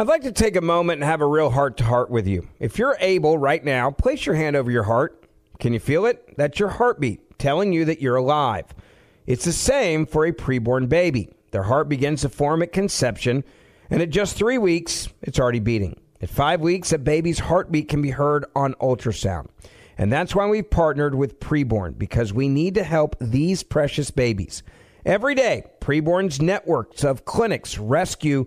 I'd like to take a moment and have a real heart to heart with you. If you're able right now, place your hand over your heart. Can you feel it? That's your heartbeat telling you that you're alive. It's the same for a preborn baby. Their heart begins to form at conception, and at just three weeks, it's already beating. At five weeks, a baby's heartbeat can be heard on ultrasound. And that's why we've partnered with Preborn, because we need to help these precious babies. Every day, Preborn's networks of clinics rescue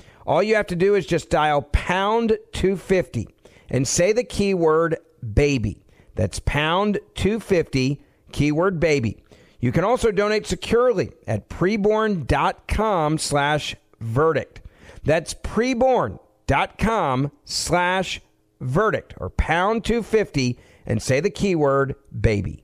All you have to do is just dial pound 250 and say the keyword baby. That's pound 250, keyword baby. You can also donate securely at preborn.com slash verdict. That's preborn.com slash verdict or pound 250 and say the keyword baby.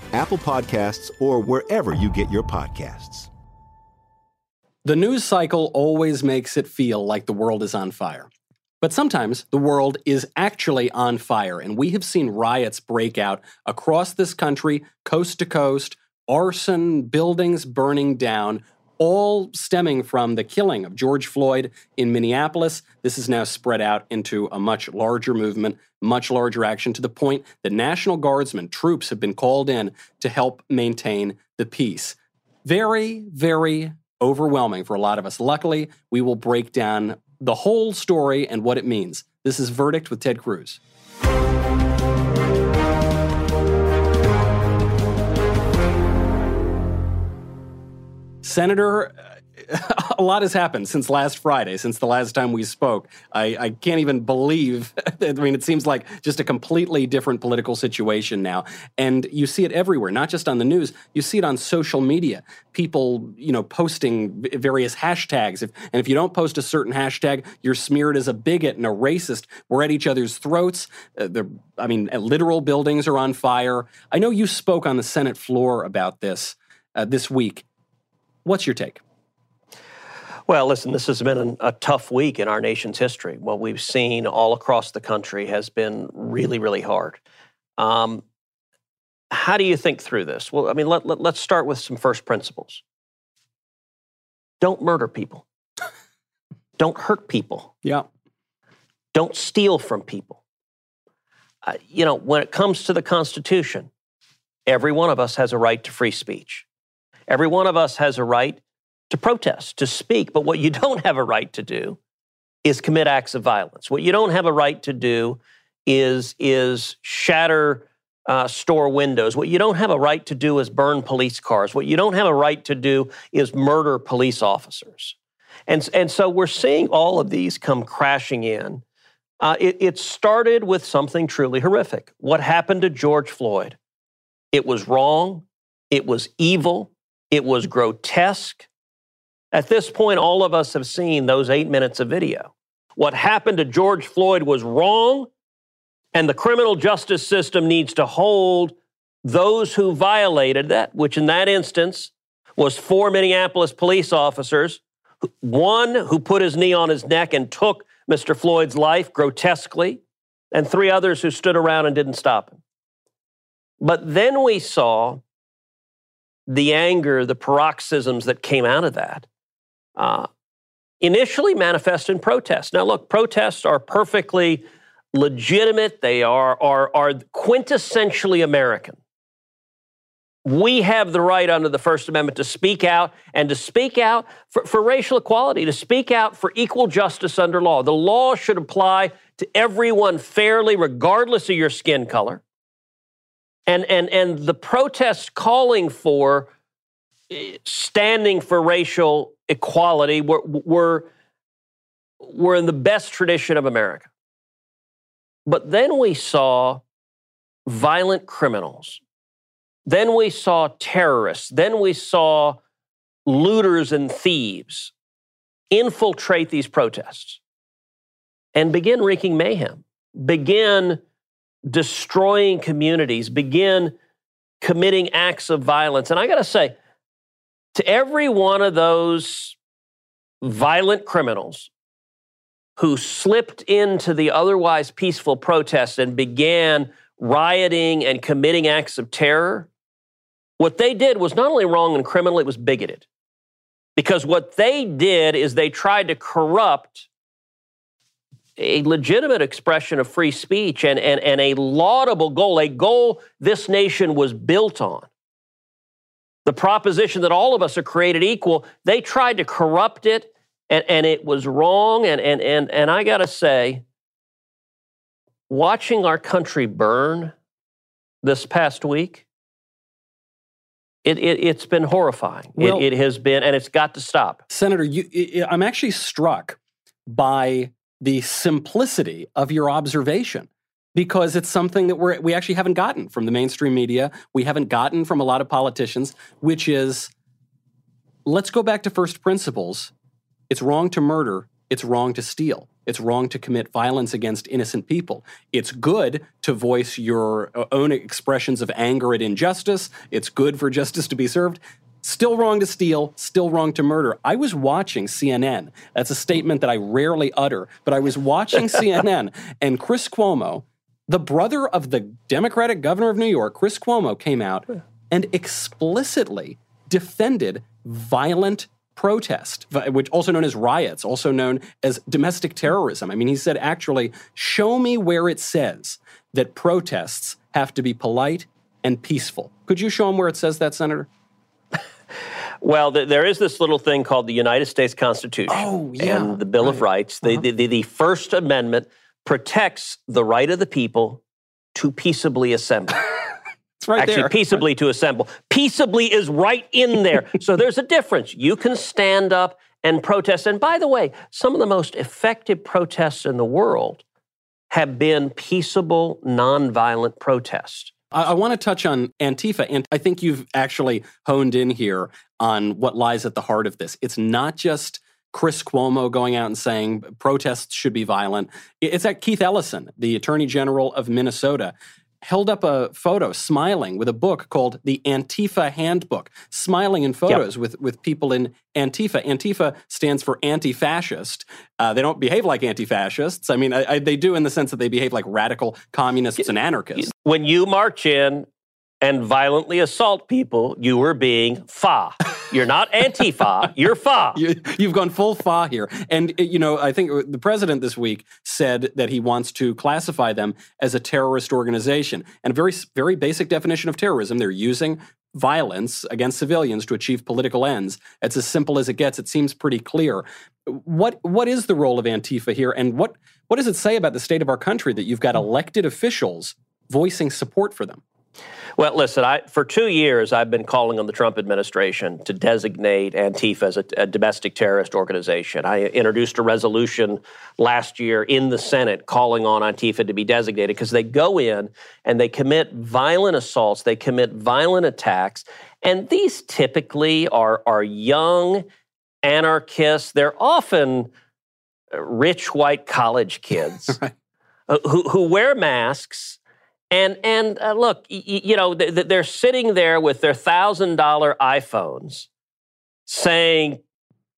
Apple Podcasts, or wherever you get your podcasts. The news cycle always makes it feel like the world is on fire. But sometimes the world is actually on fire, and we have seen riots break out across this country, coast to coast, arson, buildings burning down, all stemming from the killing of George Floyd in Minneapolis. This is now spread out into a much larger movement, much larger action to the point that National Guardsmen, troops, have been called in to help maintain the peace. Very, very overwhelming for a lot of us. Luckily, we will break down the whole story and what it means. This is Verdict with Ted Cruz. Senator, a lot has happened since last Friday, since the last time we spoke. I, I, can't even believe. I mean, it seems like just a completely different political situation now, and you see it everywhere. Not just on the news, you see it on social media. People, you know, posting various hashtags. If, and if you don't post a certain hashtag, you're smeared as a bigot and a racist. We're at each other's throats. Uh, I mean, literal buildings are on fire. I know you spoke on the Senate floor about this uh, this week. What's your take? Well, listen, this has been a tough week in our nation's history. What we've seen all across the country has been really, really hard. Um, how do you think through this? Well, I mean, let, let, let's start with some first principles. Don't murder people. Don't hurt people. Yeah. Don't steal from people. Uh, you know, when it comes to the Constitution, every one of us has a right to free speech. Every one of us has a right to protest, to speak. But what you don't have a right to do is commit acts of violence. What you don't have a right to do is, is shatter uh, store windows. What you don't have a right to do is burn police cars. What you don't have a right to do is murder police officers. And, and so we're seeing all of these come crashing in. Uh, it, it started with something truly horrific. What happened to George Floyd? It was wrong. It was evil. It was grotesque. At this point, all of us have seen those eight minutes of video. What happened to George Floyd was wrong, and the criminal justice system needs to hold those who violated that, which in that instance was four Minneapolis police officers, one who put his knee on his neck and took Mr. Floyd's life grotesquely, and three others who stood around and didn't stop him. But then we saw the anger, the paroxysms that came out of that, uh, initially manifest in protests. Now, look, protests are perfectly legitimate, they are, are, are quintessentially American. We have the right under the First Amendment to speak out and to speak out for, for, racial equality, to speak out for equal justice under law. The law should apply to everyone fairly, regardless of your skin color. And, and, and the protests calling for eh, standing for racial equality were, were, were in the best tradition of America. But then we saw violent criminals then we saw terrorists. Then we saw looters and thieves infiltrate these protests and begin wreaking mayhem, begin destroying communities, begin committing acts of violence. And I got to say, to every one of those violent criminals who slipped into the otherwise peaceful protest and began rioting and committing acts of terror, what they did was not only wrong and criminal, it was bigoted. Because what they did is they tried to corrupt a legitimate expression of free speech and, and, and a laudable goal, a goal this nation was built on. The proposition that all of us are created equal, they tried to corrupt it and, and it was wrong. And, and, and, and I got to say, watching our country burn this past week, it, it, has been horrifying. Well, it, it, has been, and it's got to stop. Senator, you, I'm actually struck by the simplicity of your observation because it's something that we're, we actually haven't gotten from the mainstream media. We haven't gotten from a lot of politicians, which is let's go back to first principles. It's wrong to murder, it's wrong to steal. It's wrong to commit violence against innocent people. It's good to voice your uh, own expressions of anger at injustice. It's good for justice to be served. Still wrong to steal, still wrong to murder. I was watching CNN. That's a statement that I rarely utter, but I was watching CNN, and Chris Cuomo, the brother of the Democratic governor of New York, Chris Cuomo, came out and explicitly defended violent protest, which also known as riots, also known as domestic terrorism. I mean, he said, actually, show me where it says that protests have to be polite and peaceful. Could you show him where it says that, Senator? Well, there is this little thing called the United States Constitution oh, yeah. and the Bill right. of Rights. The, uh-huh. the, the First Amendment protects the right of the people to peaceably assemble. It's right Actually, there. peaceably to assemble. Peaceably is right in there. so there's a difference. You can stand up and protest. And by the way, some of the most effective protests in the world have been peaceable, nonviolent protests. I, I want to touch on Antifa, and I think you've actually honed in here on what lies at the heart of this. It's not just Chris Cuomo going out and saying protests should be violent. It's that Keith Ellison, the Attorney General of Minnesota, held up a photo smiling with a book called the Antifa Handbook, smiling in photos yep. with, with people in Antifa. Antifa stands for anti fascist. Uh, they don't behave like anti fascists. I mean, I, I, they do in the sense that they behave like radical communists and anarchists. When you march in and violently assault people, you are being fa. You're not anti-fa, you're fa. You, have gone full fa here. And, uh, you know, I think uh, the president this week said that he wants to classify them as a terrorist organization. And a very, very basic definition of terrorism, they're using violence against civilians to achieve political ends. It's as simple as it gets. It seems pretty clear. What what is the role of Antifa here, and what what does it say about the state of our country that you've got hmm. elected officials voicing support for them? Well, listen, I, for two years, I've been calling on the Trump administration to designate Antifa as a, a, domestic terrorist organization. I introduced a resolution last year in the Senate calling on Antifa to be designated because they go in and they commit violent assaults, they commit violent attacks, and these typically are, are young anarchists. They're often rich white college kids right. who, who wear masks and and uh, look, y- you know, th- they're sitting there with their thousand dollar iPhones, saying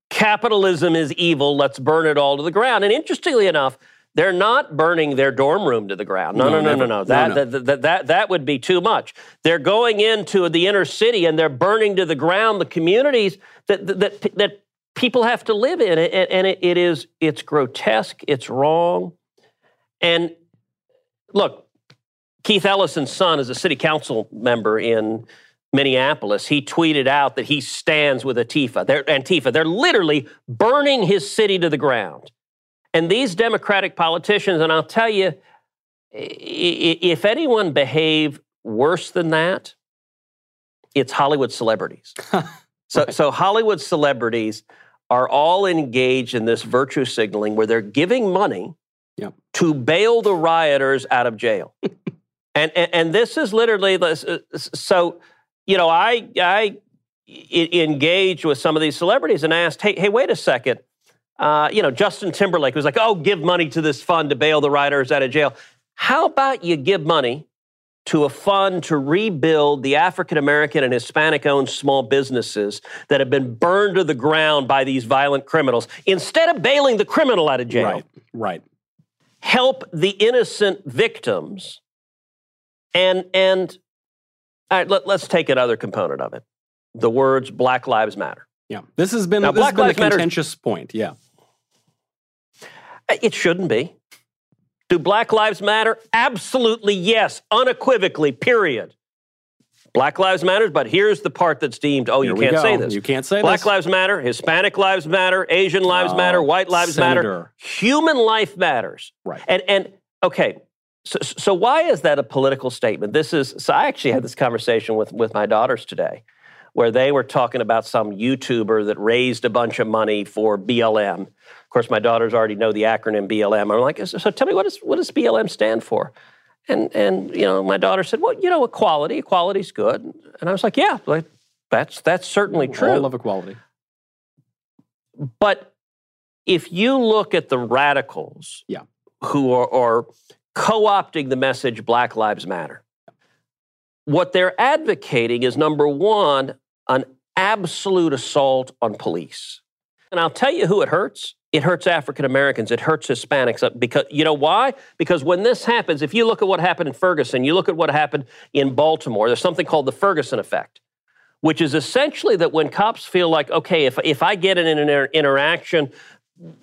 capitalism is evil. Let's burn it all to the ground. And interestingly enough, they're not burning their dorm room to the ground. No, no, no, no, no. no. That, no, no. That, that, that, that would be too much. They're going into the inner city and they're burning to the ground the communities that, that, that people have to live in. And, and it, it is, it's grotesque, it's wrong. And look, Keith Ellison's son is a city council member in Minneapolis. He tweeted out that he stands with Antifa. They're, Antifa. They're literally burning his city to the ground. And these Democratic politicians, and I'll tell you, if anyone behave worse than that, it's Hollywood celebrities. so, so Hollywood celebrities are all engaged in this virtue signaling where they're giving money yep. to bail the rioters out of jail. And, and, and this is literally uh, so. You know, I I engaged with some of these celebrities and asked, hey, hey, wait a second. Uh, you know, Justin Timberlake was like, oh, give money to this fund to bail the rioters out of jail. How about you give money to a fund to rebuild the African American and Hispanic owned small businesses that have been burned to the ground by these violent criminals instead of bailing the criminal out of jail? Right, right. Help the innocent victims and and all right, let, us take another component of it. The words Black Lives Matter. Yeah. This has been, now, this Black has been Lives a contentious Matter, point. Yeah. Uh, it shouldn't be. Do Black Lives Matter? Absolutely yes, unequivocally, period. Black Lives Matters, but here's the part that's deemed, oh, Here you can't say this. You can't say Black this. Black Lives Matter, Hispanic Lives Matter, Asian Lives oh, Matter, White Lives Senator. Matter. Human life matters. Right. And and okay, so, so why is that a political statement? This is so I actually had this conversation with with my daughters today, where they were talking about some YouTuber that raised a bunch of money for BLM. Of course, my daughters already know the acronym BLM. I'm like, so tell me what does what does BLM stand for? And and you know, my daughter said, well, you know, equality. Equality's good. And I was like, yeah, like that's that's certainly true. I love equality. But if you look at the radicals, yeah. who are, are co opting the message Black Lives Matter. What they're advocating is number one, an absolute assault on police. And I'll tell you who it hurts. It hurts African Americans. It hurts Hispanics. Uh, because you know why? Because when this happens, if you look at what happened in Ferguson, you look at what happened in Baltimore. There's something called the Ferguson effect, which is essentially that when cops feel like, okay, if if I get in an inter- interaction,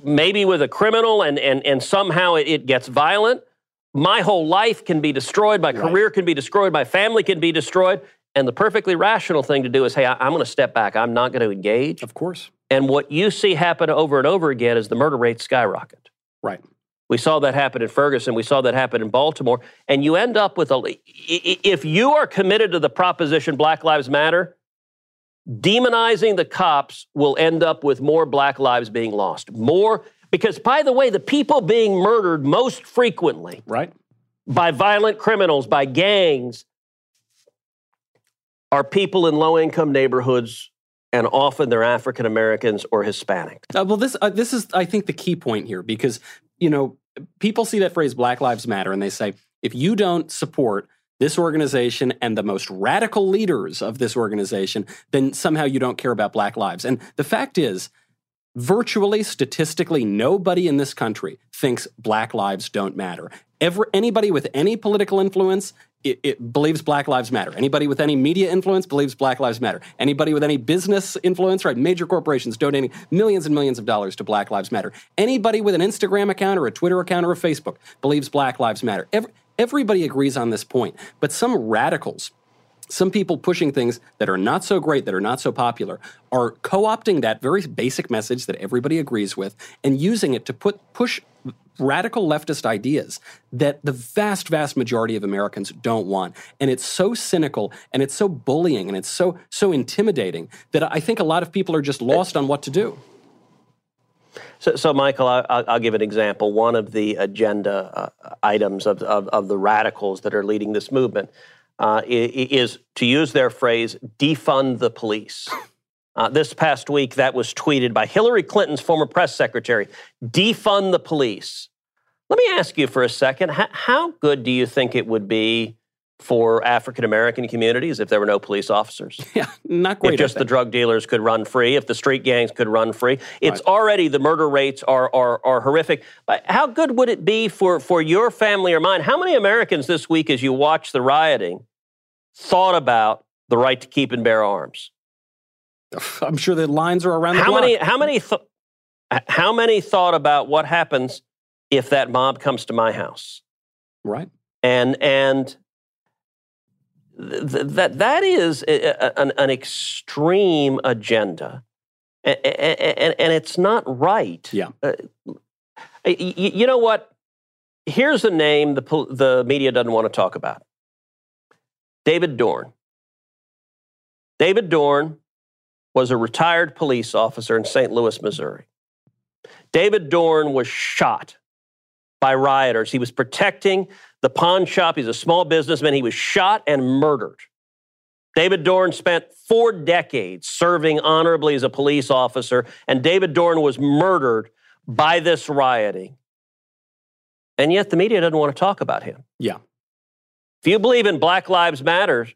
maybe with a criminal, and and and somehow it, it gets violent, my whole life can be destroyed, my right. career can be destroyed, my family can be destroyed. And the perfectly rational thing to do is, hey, I, am going to step back. I'm not going to engage. Of course. And what you see happen over and over again is the murder rate skyrocket. Right. We saw that happen in Ferguson. We saw that happen in Baltimore. And you end up with a. If you are committed to the proposition Black Lives Matter, demonizing the cops will end up with more Black lives being lost. More because, by the way, the people being murdered most frequently right. by violent criminals, by gangs, are people in low income neighborhoods, and often they're African Americans or Hispanic. Uh, well, this, uh, this is, I think, the key point here because, you know, people see that phrase Black Lives Matter and they say, if you don't support this organization and the most radical leaders of this organization, then somehow you don't care about Black lives. And the fact is, virtually statistically nobody in this country thinks black lives don't matter. Every, anybody with any political influence it, it, believes black lives matter. Anybody with any media influence believes black lives matter. Anybody with any business influence right major corporations donating millions and millions of dollars to black lives matter. Anybody with an instagram account or a twitter account or a facebook believes black lives matter. Every, everybody agrees on this point but some radicals some people pushing things that are not so great, that are not so popular, are co opting that very basic message that everybody agrees with and using it to put push radical leftist ideas that the vast, vast majority of Americans don't want. And it's so cynical and it's so bullying and it's so so intimidating that I think a lot of people are just lost on what to do. So, so Michael, I, will give an example. One of the agenda uh, items of, of, of, the radicals that are leading this movement uh, is, to use their phrase, defund the police. Uh, this past week, that was tweeted by Hillary Clinton's former press secretary defund the police. Let me ask you for a second how, how good do you think it would be for African American communities if there were no police officers? Yeah, not great. If just the drug dealers could run free, if the street gangs could run free. It's right. already the murder rates are, are, are horrific. But how good would it be for, for your family or mine? How many Americans this week, as you watch the rioting, thought about the right to keep and bear arms? I'm sure the lines are around the how block. Many, how many? Th- how many thought about what happens if that mob comes to my house? Right. And and th- that that is a, a, an, an, extreme agenda, and, and, and, it's not right. Yeah. Uh, you, you know what? Here's a name the the media doesn't want to talk about. David Dorn. David Dorn was a retired police officer in St. Louis, Missouri. David Dorn was shot by rioters. He was protecting the pawn shop. He's a small businessman. He was shot and murdered. David Dorn spent four decades serving honorably as a police officer, and David Dorn was murdered by this rioting. And yet the media doesn't want to talk about him. Yeah. If you believe in Black Lives Matter,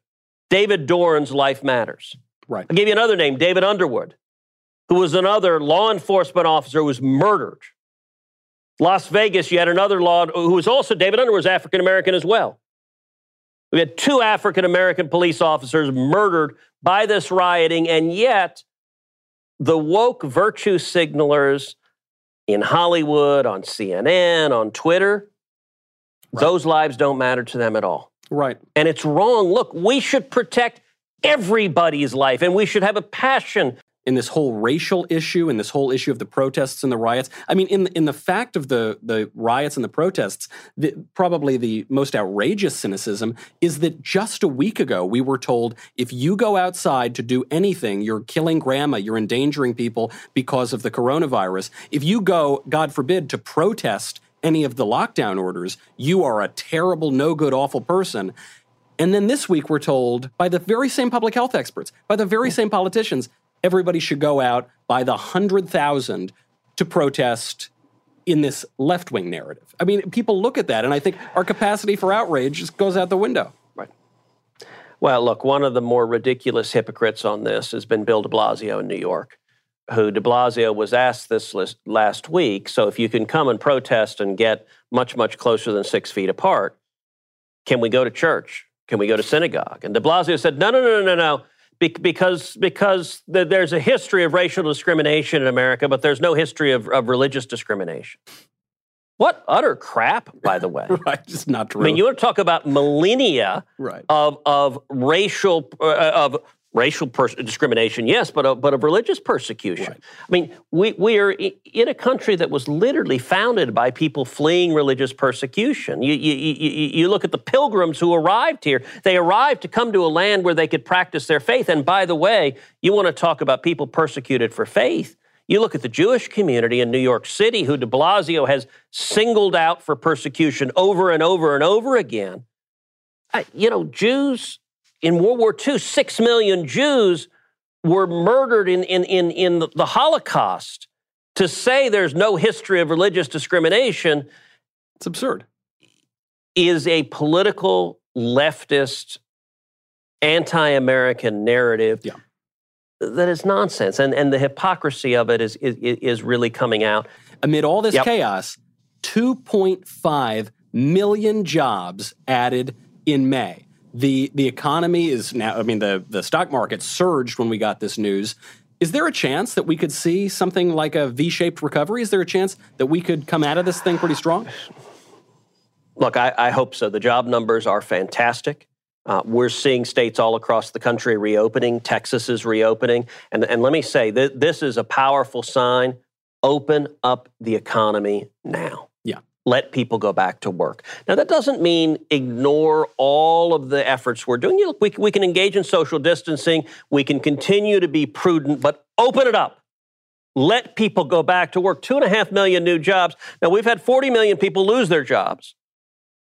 David Dorn's life matters. Right. I'll give you another name, David Underwood, who was another law enforcement officer who was murdered. Las Vegas, you had another law who was also David Underwood was African American as well. We had two African American police officers murdered by this rioting, and yet the woke virtue signalers in Hollywood, on CNN, on Twitter, right. those lives don't matter to them at all. Right. And it's wrong. Look, we should protect everybody's life, and we should have a passion in this whole racial issue and this whole issue of the protests and the riots. I mean, in in the fact of the the riots and the protests, the, probably the most outrageous cynicism is that just a week ago we were told if you go outside to do anything, you're killing grandma, you're endangering people because of the coronavirus. If you go, God forbid, to protest any of the lockdown orders, you are a terrible, no good, awful person. And then this week, we're told by the very same public health experts, by the very same politicians, everybody should go out by the 100,000 to protest in this left wing narrative. I mean, people look at that, and I think our capacity for outrage just goes out the window. Right. Well, look, one of the more ridiculous hypocrites on this has been Bill de Blasio in New York, who de Blasio was asked this last week. So if you can come and protest and get much, much closer than six feet apart, can we go to church? Can we go to synagogue? And de Blasio said, no, no, no, no, no, because, because there's a history of racial discrimination in America, but there's no history of, of religious discrimination. What utter crap, by the way. right, just not true. I mean, you want to talk about millennia right. of, of racial, uh, of racial pers- discrimination, yes, but of, but of religious persecution. Right. I mean, we, we are in a country that was literally founded by people fleeing religious persecution. You, you, you, you look at the pilgrims who arrived here. They arrived to come to a land where they could practice their faith. And by the way, you want to talk about people persecuted for faith. You look at the Jewish community in New York City, who de Blasio has singled out for persecution over and over and over again. I, you know, Jews in World War II, six million Jews were murdered in, in, in, in the Holocaust. To say there's no history of religious discrimination it's absurd. Is a political leftist anti-American narrative yeah. that is nonsense. And, and the hypocrisy of it is, is, is really coming out. Amid all this yep. chaos, 2.5 million jobs added in May the the economy is now. I mean, the the stock market surged when we got this news. Is there a chance that we could see something like a V-shaped recovery? Is there a chance that we could come out of this thing pretty strong? Look, I, I hope so. The job numbers are fantastic. Uh, we're seeing states all across the country reopening. Texas is reopening. And, and let me say, th- this is a powerful sign. Open up the economy now. Let people go back to work. Now, that doesn't mean ignore all of the efforts we're doing. Look, we, we can engage in social distancing, we can continue to be prudent, but open it up. Let people go back to work. Two and a half million new jobs. Now, we've had 40 million people lose their jobs.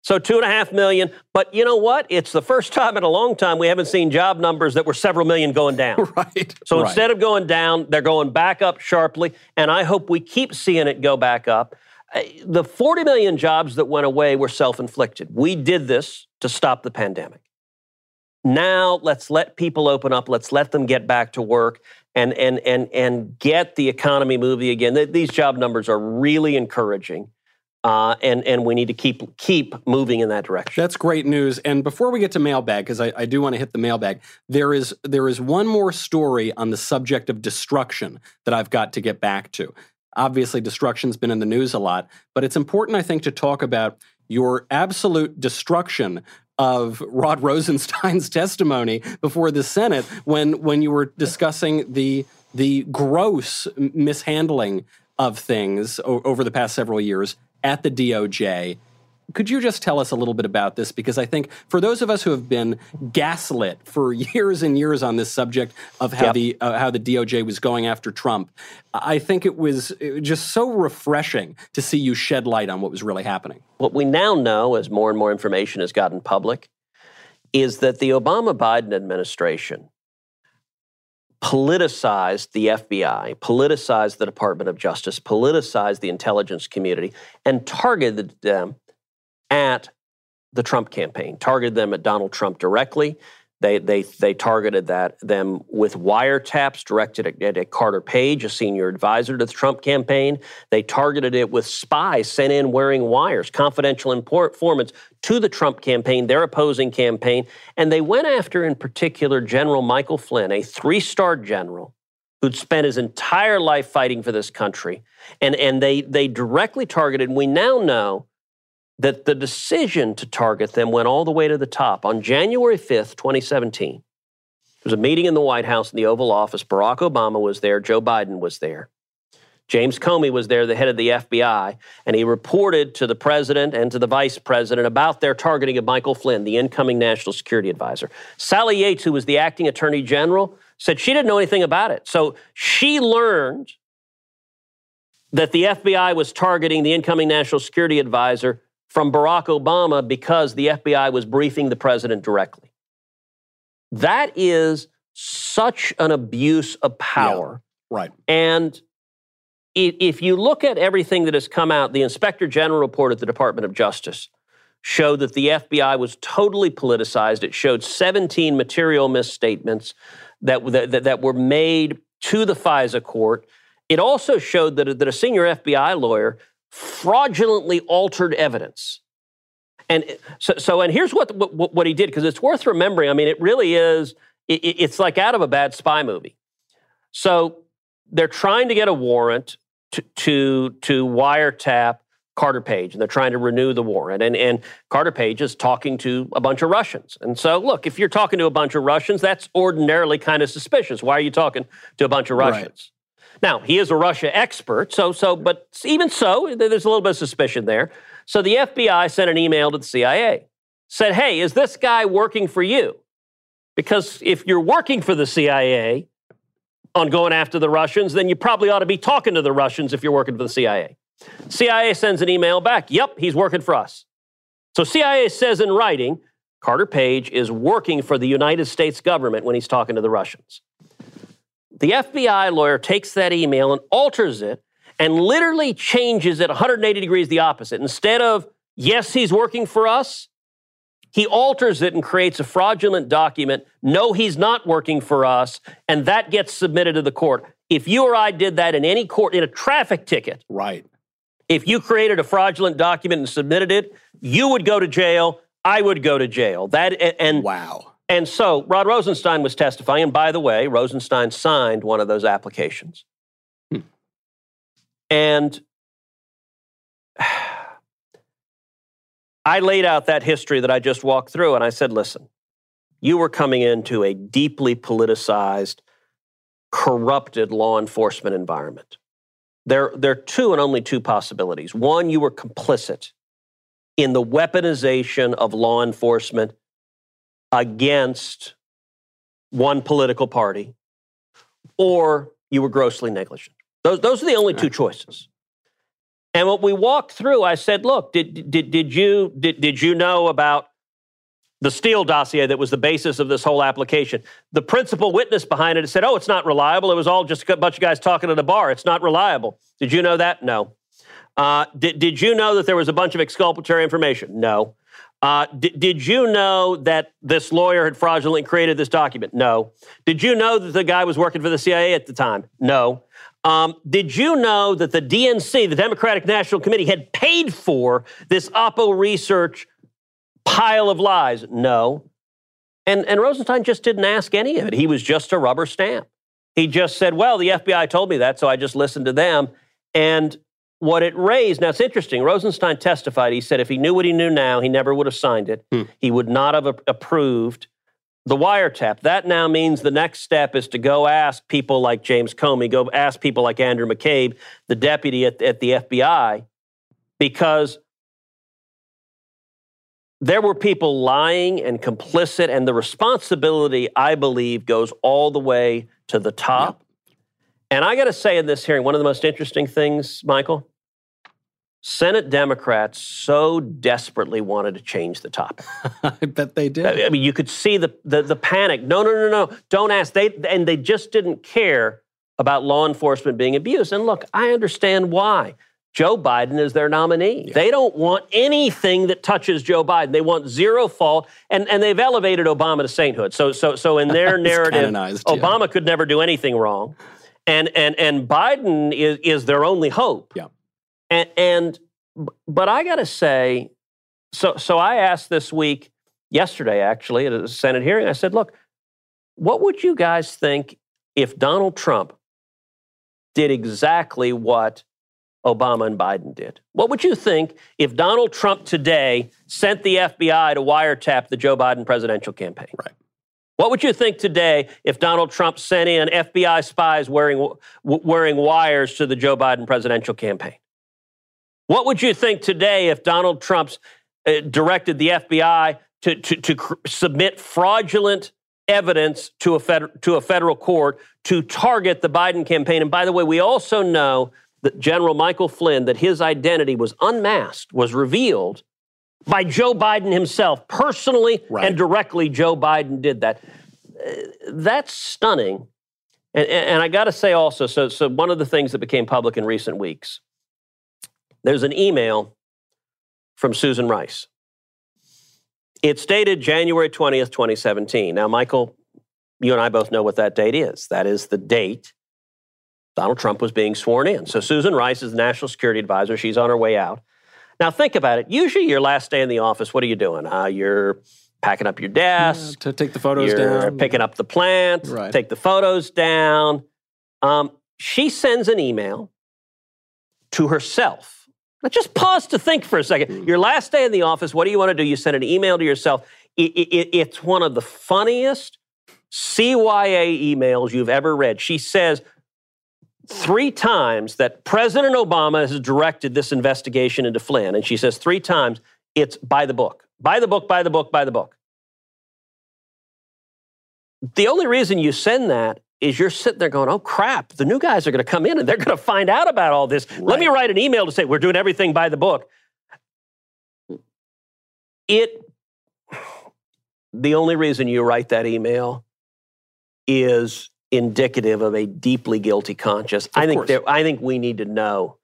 So, two and a half million. But you know what? It's the first time in a long time we haven't seen job numbers that were several million going down. right. So, right. instead of going down, they're going back up sharply. And I hope we keep seeing it go back up. The 40 million jobs that went away were self inflicted. We did this to stop the pandemic. Now let's let people open up. Let's let them get back to work and, and, and, and get the economy moving again. These job numbers are really encouraging. Uh, and and we need to keep keep moving in that direction. That's great news. And before we get to mailbag, because I, I, do want to hit the mailbag, there is there is one more story on the subject of destruction that I've got to get back to. Obviously, destruction's been in the news a lot, but it's important, I think, to talk about your absolute destruction of Rod Rosenstein's testimony before the Senate when when you were discussing the the gross mishandling of things o- over the past several years at the DOJ could you just tell us a little bit about this? Because I think for those of us who have been gaslit for years and years on this subject of how yep. the uh, how the DOJ was going after Trump, I think it was, it was just so refreshing to see you shed light on what was really happening. What we now know, as more and more information has gotten public, is that the Obama Biden administration politicized the FBI, politicized the Department of Justice, politicized the intelligence community, and targeted them at the Trump campaign, targeted them at Donald Trump directly. They, they, they targeted that them with wiretaps directed at, at, Carter Page, a senior advisor to the Trump campaign. They targeted it with spies sent in wearing wires, confidential informants to the Trump campaign, their opposing campaign. And they went after, in particular, General Michael Flynn, a three star general who'd spent his entire life fighting for this country. And, and they, they directly targeted, and we now know that the decision to target them went all the way to the top. On January 5th, 2017, there was a meeting in the White House in the Oval Office. Barack Obama was there, Joe Biden was there. James Comey was there, the head of the FBI, and he reported to the president and to the vice president about their targeting of Michael Flynn, the incoming national security advisor. Sally Yates, who was the acting attorney general, said she didn't know anything about it. So she learned that the FBI was targeting the incoming national security advisor from Barack Obama because the FBI was briefing the president directly. That is such an abuse of power. Yeah, right. And if you look at everything that has come out, the Inspector General report at the Department of Justice showed that the FBI was totally politicized. It showed 17 material misstatements that, that, that were made to the FISA court. It also showed that, that a senior FBI lawyer fraudulently altered evidence. And so, so and here's what, what, what he did, because it's worth remembering. I mean, it really is, it, it's like out of a bad spy movie. So they're trying to get a warrant to, to, to wiretap Carter Page, and they're trying to renew the warrant. And, and Carter Page is talking to a bunch of Russians. And so, look, if you're talking to a bunch of Russians, that's ordinarily kind of suspicious. Why are you talking to a bunch of Russians? Now, he is a Russia expert, so so but even so, there's a little bit of suspicion there. So the FBI sent an email to the CIA. Said, "Hey, is this guy working for you?" Because if you're working for the CIA on going after the Russians, then you probably ought to be talking to the Russians if you're working for the CIA. CIA sends an email back, "Yep, he's working for us." So CIA says in writing, Carter Page is working for the United States government when he's talking to the Russians. The FBI lawyer takes that email and alters it and literally changes it 180 degrees the opposite. Instead of, yes, he's working for us, he alters it and creates a fraudulent document. No, he's not working for us. And that gets submitted to the court. If you or I did that in any court, in a traffic ticket, right. If you created a fraudulent document and submitted it, you would go to jail. I would go to jail. That and wow. And so Rod Rosenstein was testifying. And by the way, Rosenstein signed one of those applications. Hmm. And I laid out that history that I just walked through, and I said, listen, you were coming into a deeply politicized, corrupted law enforcement environment. there, there are two and only two possibilities. One, you were complicit in the weaponization of law enforcement against one political party, or you were grossly negligent. Those, those are the only two choices. And what we walked through, I said, look, did, did, did, you, did, did you know about the Steele dossier that was the basis of this whole application? The principal witness behind it said, oh, it's not reliable. It was all just a bunch of guys talking at a bar. It's not reliable. Did you know that? No. Uh, did, did you know that there was a bunch of exculpatory information? No. Uh, did, did you know that this lawyer had fraudulently created this document? No. Did you know that the guy was working for the CIA at the time? No. Um, did you know that the DNC, the Democratic National Committee, had paid for this Oppo research pile of lies? No. And, and Rosenstein just didn't ask any of it. He was just a rubber stamp. He just said, well, the FBI told me that, so I just listened to them. And what it raised, now it's interesting. Rosenstein testified. He said if he knew what he knew now, he never would have signed it. Hmm. He would not have approved the wiretap. That now means the next step is to go ask people like James Comey, go ask people like Andrew McCabe, the deputy at, at the FBI, because there were people lying and complicit, and the responsibility, I believe, goes all the way to the top. And I got to say in this hearing, one of the most interesting things, Michael, Senate Democrats so desperately wanted to change the topic. I bet they did. I mean, you could see the, the, the panic. No, no, no, no. Don't ask. They and they just didn't care about law enforcement being abused. And look, I understand why. Joe Biden is their nominee. Yeah. They don't want anything that touches Joe Biden. They want zero fault, and, and they've elevated Obama to sainthood. So so so in their narrative, Obama yeah. could never do anything wrong and and and Biden is is their only hope. Yeah. And and but I got to say, so so I asked this week, yesterday actually at a Senate hearing. I said, look, what would you guys think if Donald Trump did exactly what Obama and Biden did? What would you think if Donald Trump today sent the FBI to wiretap the Joe Biden presidential campaign? Right. What would you think today if Donald Trump sent in FBI spies wearing, wearing wires to the Joe Biden presidential campaign? What would you think today if Donald Trump uh, directed the FBI to, to, to cr- submit fraudulent evidence to a, fed- to a federal court to target the Biden campaign? And by the way, we also know that General Michael Flynn, that his identity was unmasked, was revealed by Joe Biden himself. Personally right. and directly, Joe Biden did that. Uh, that's stunning. And, and I got to say also, so, so one of the things that became public in recent weeks, there's an email from Susan Rice. It's dated January 20th, 2017. Now, Michael, you and I both know what that date is. That is the date Donald Trump was being sworn in. So Susan Rice is the national security advisor. She's on her way out. Now, think about it. Usually, your last day in the office, what are you doing? Uh, you're packing up your desk yeah, to take the photos down, picking up the plant, right. take the photos down. Um, she sends an email to herself. Now, just pause to think for a second. Mm. Your last day in the office, what do you want to do? You send an email to yourself. It, it, it's one of the funniest CYA emails you've ever read. She says, three times that President Obama has directed this investigation into Flynn. And she says three times it's by the book, by the book, by the book, by the book. The only reason you send that is you're sitting there going, oh crap, the new guys are going to come in and they're going to find out about all this. Right. Let me write an email to say we're doing everything by the book. It, the only reason you write that email is indicative of a deeply guilty conscience. Of I think there, I think we need to know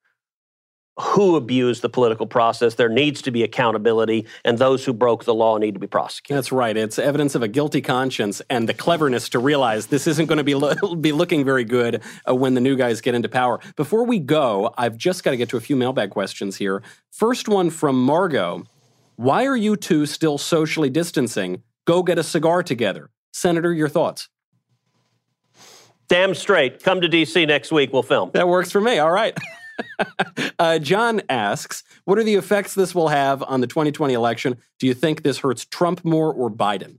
who abused the political process. There needs to be accountability, and those who broke the law need to be prosecuted. That's right. It's evidence of a guilty conscience and the cleverness to realize this isn't going to be lo- be looking very good uh, when the new guys get into power. Before we go, I've just got to get to a few mailbag questions here. First one from Margot. Why are you two still socially distancing? Go get a cigar together. Senator, your thoughts? Damn straight. Come to D.C. next week. We'll film. That works for me. All right. uh, John asks, what are the effects this will have on the 2020 election? Do you think this hurts Trump more or Biden?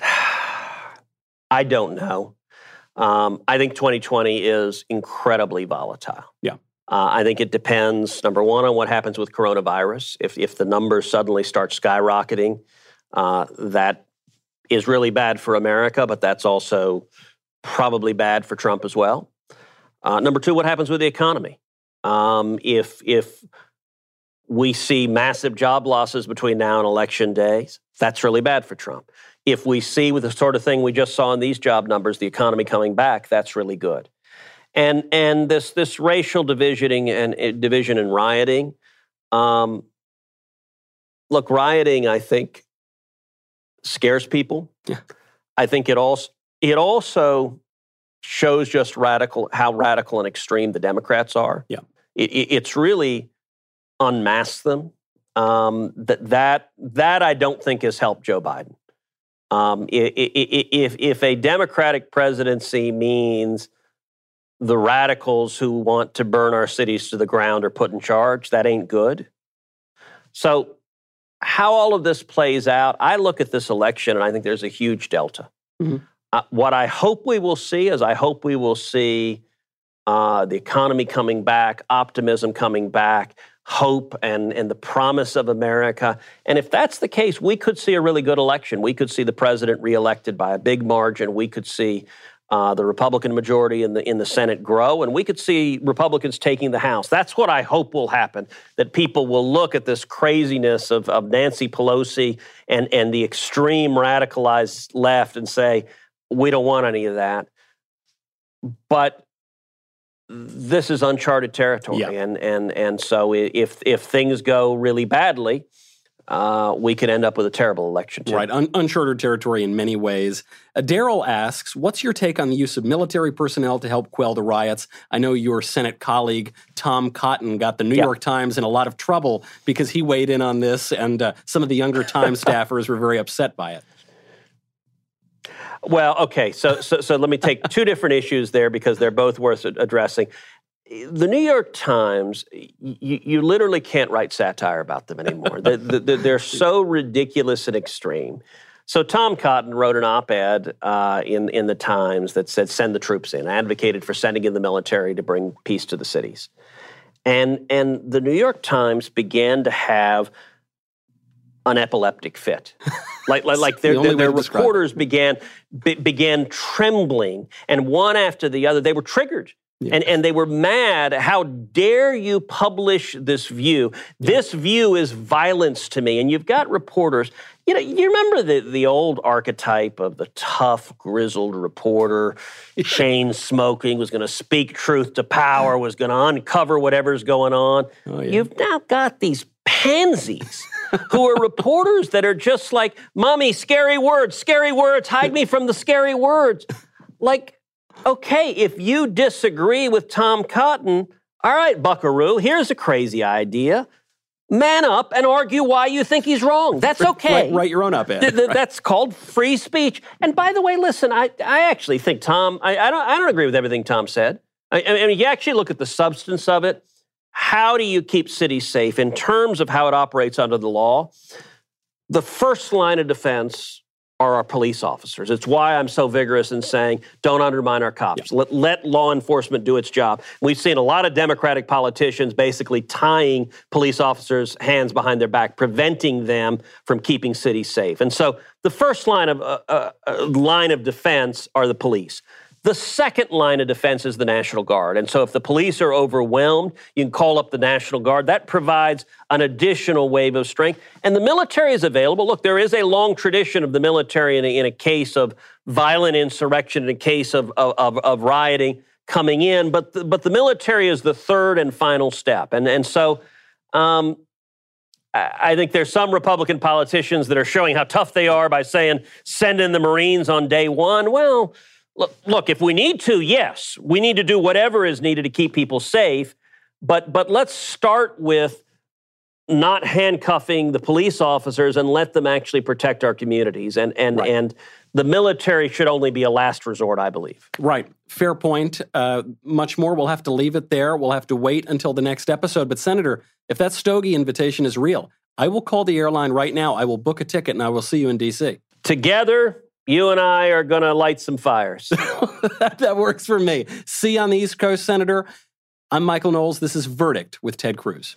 I don't know. Um, I think 2020 is incredibly volatile. Yeah. Uh, I think it depends, number one, on what happens with coronavirus. If, if the numbers suddenly start skyrocketing, uh, that is really bad for America, but that's also probably bad for Trump as well. Uh, number two, what happens with the economy? Um, if if we see massive job losses between now and election days, that's really bad for Trump. If we see with the sort of thing we just saw in these job numbers, the economy coming back, that's really good. And and this this racial divisioning and uh, division and rioting. Um, look, rioting, I think, scares people. Yeah. I think it also it also shows just radical how radical and extreme the Democrats are. Yeah. It, it, it's really unmasked them. Um, that that that I don't think has helped Joe Biden. Um, if if a Democratic presidency means the radicals who want to burn our cities to the ground are put in charge, that ain't good. So, how all of this plays out, I look at this election and I think there's a huge delta. Mm-hmm. Uh, what I hope we will see is I hope we will see uh, the economy coming back, optimism coming back, hope and, and the promise of America. And if that's the case, we could see a really good election. We could see the president reelected by a big margin. We could see uh, the Republican majority in the in the Senate grow, and we could see Republicans taking the House. That's what I hope will happen. That people will look at this craziness of, of Nancy Pelosi and and the extreme radicalized left and say, we don't want any of that. But this is uncharted territory, Yeah. and and and so if if things go really badly, uh, we could end up with a terrible election. Too. Right, un- uncharted territory in many ways. Uh, Daryl asks, "What's your take on the use of military personnel to help quell the riots?" I know your Senate colleague Tom Cotton got the New Yeah. York Times in a lot of trouble because he weighed in on this, and uh, some of the younger Times staffers were very upset by it. Well, okay. So, so, so let me take two different issues there because they're both worth addressing. The New York Times, y- you, you literally can't write satire about them anymore. they, they, they're so ridiculous and extreme. So Tom Cotton wrote an op-ed uh, in in the Times that said, "Send the troops in." advocated for sending in the military to bring peace to the cities, and and the New York Times began to have an epileptic fit. Like, like, like their, The their, their to describe it. reporters began be, began trembling, and one after the other, they were triggered. And, and they were mad. How dare you publish this view? This view is violence to me. And you've got reporters, you know, you remember the, the old archetype of the tough, grizzled reporter, chain smoking, was going to speak truth to power, was going to uncover whatever's going on. Oh, yeah. You've now got these pansies who are reporters that are just like, Mommy, scary words, scary words, hide me from the scary words. Like, okay, if you disagree with Tom Cotton, all right, buckaroo, here's a crazy idea. Man up and argue why you think he's wrong. That's okay. Write, write your own op-ed. Th- th- Right. That's called free speech. And by the way, listen, I, I actually think Tom, I, I, don't, I don't agree with everything Tom said. I, I mean, you actually look at the substance of it. How do you keep cities safe in terms of how it operates under the law? The first line of defense are our police officers. It's why I'm so vigorous in saying don't undermine our cops. Let, let law enforcement do its job. We've seen a lot of Democratic politicians basically tying police officers' hands behind their back, preventing them from keeping cities safe. And so the first line of uh, uh, uh, line of defense are the police. The second line of defense is the National Guard. And so if the police are overwhelmed, you can call up the National Guard. That provides an additional wave of strength. And the military is available. Look, there is a long tradition of the military in a, in a case of violent insurrection, in a case of, of, of, of rioting coming in. But the, but the military is the third and final step. And, and so um, I think there's some Republican politicians that are showing how tough they are by saying, send in the Marines on day one. Well, look, look, if we need to, yes, we need to do whatever is needed to keep people safe. But, but let's start with not handcuffing the police officers and let them actually protect our communities. And, and, Right. and the military should only be a last resort, I believe. Right. Fair point. Uh, much more. We'll have to leave it there. We'll have to wait until the next episode. But, Senator, if that Stogie invitation is real, I will call the airline right now. I will book a ticket and I will see you in D.C. Together, You and I are going to light some fires. that, that works for me. See you on the East Coast, Senator. I'm Michael Knowles. This is Verdict with Ted Cruz.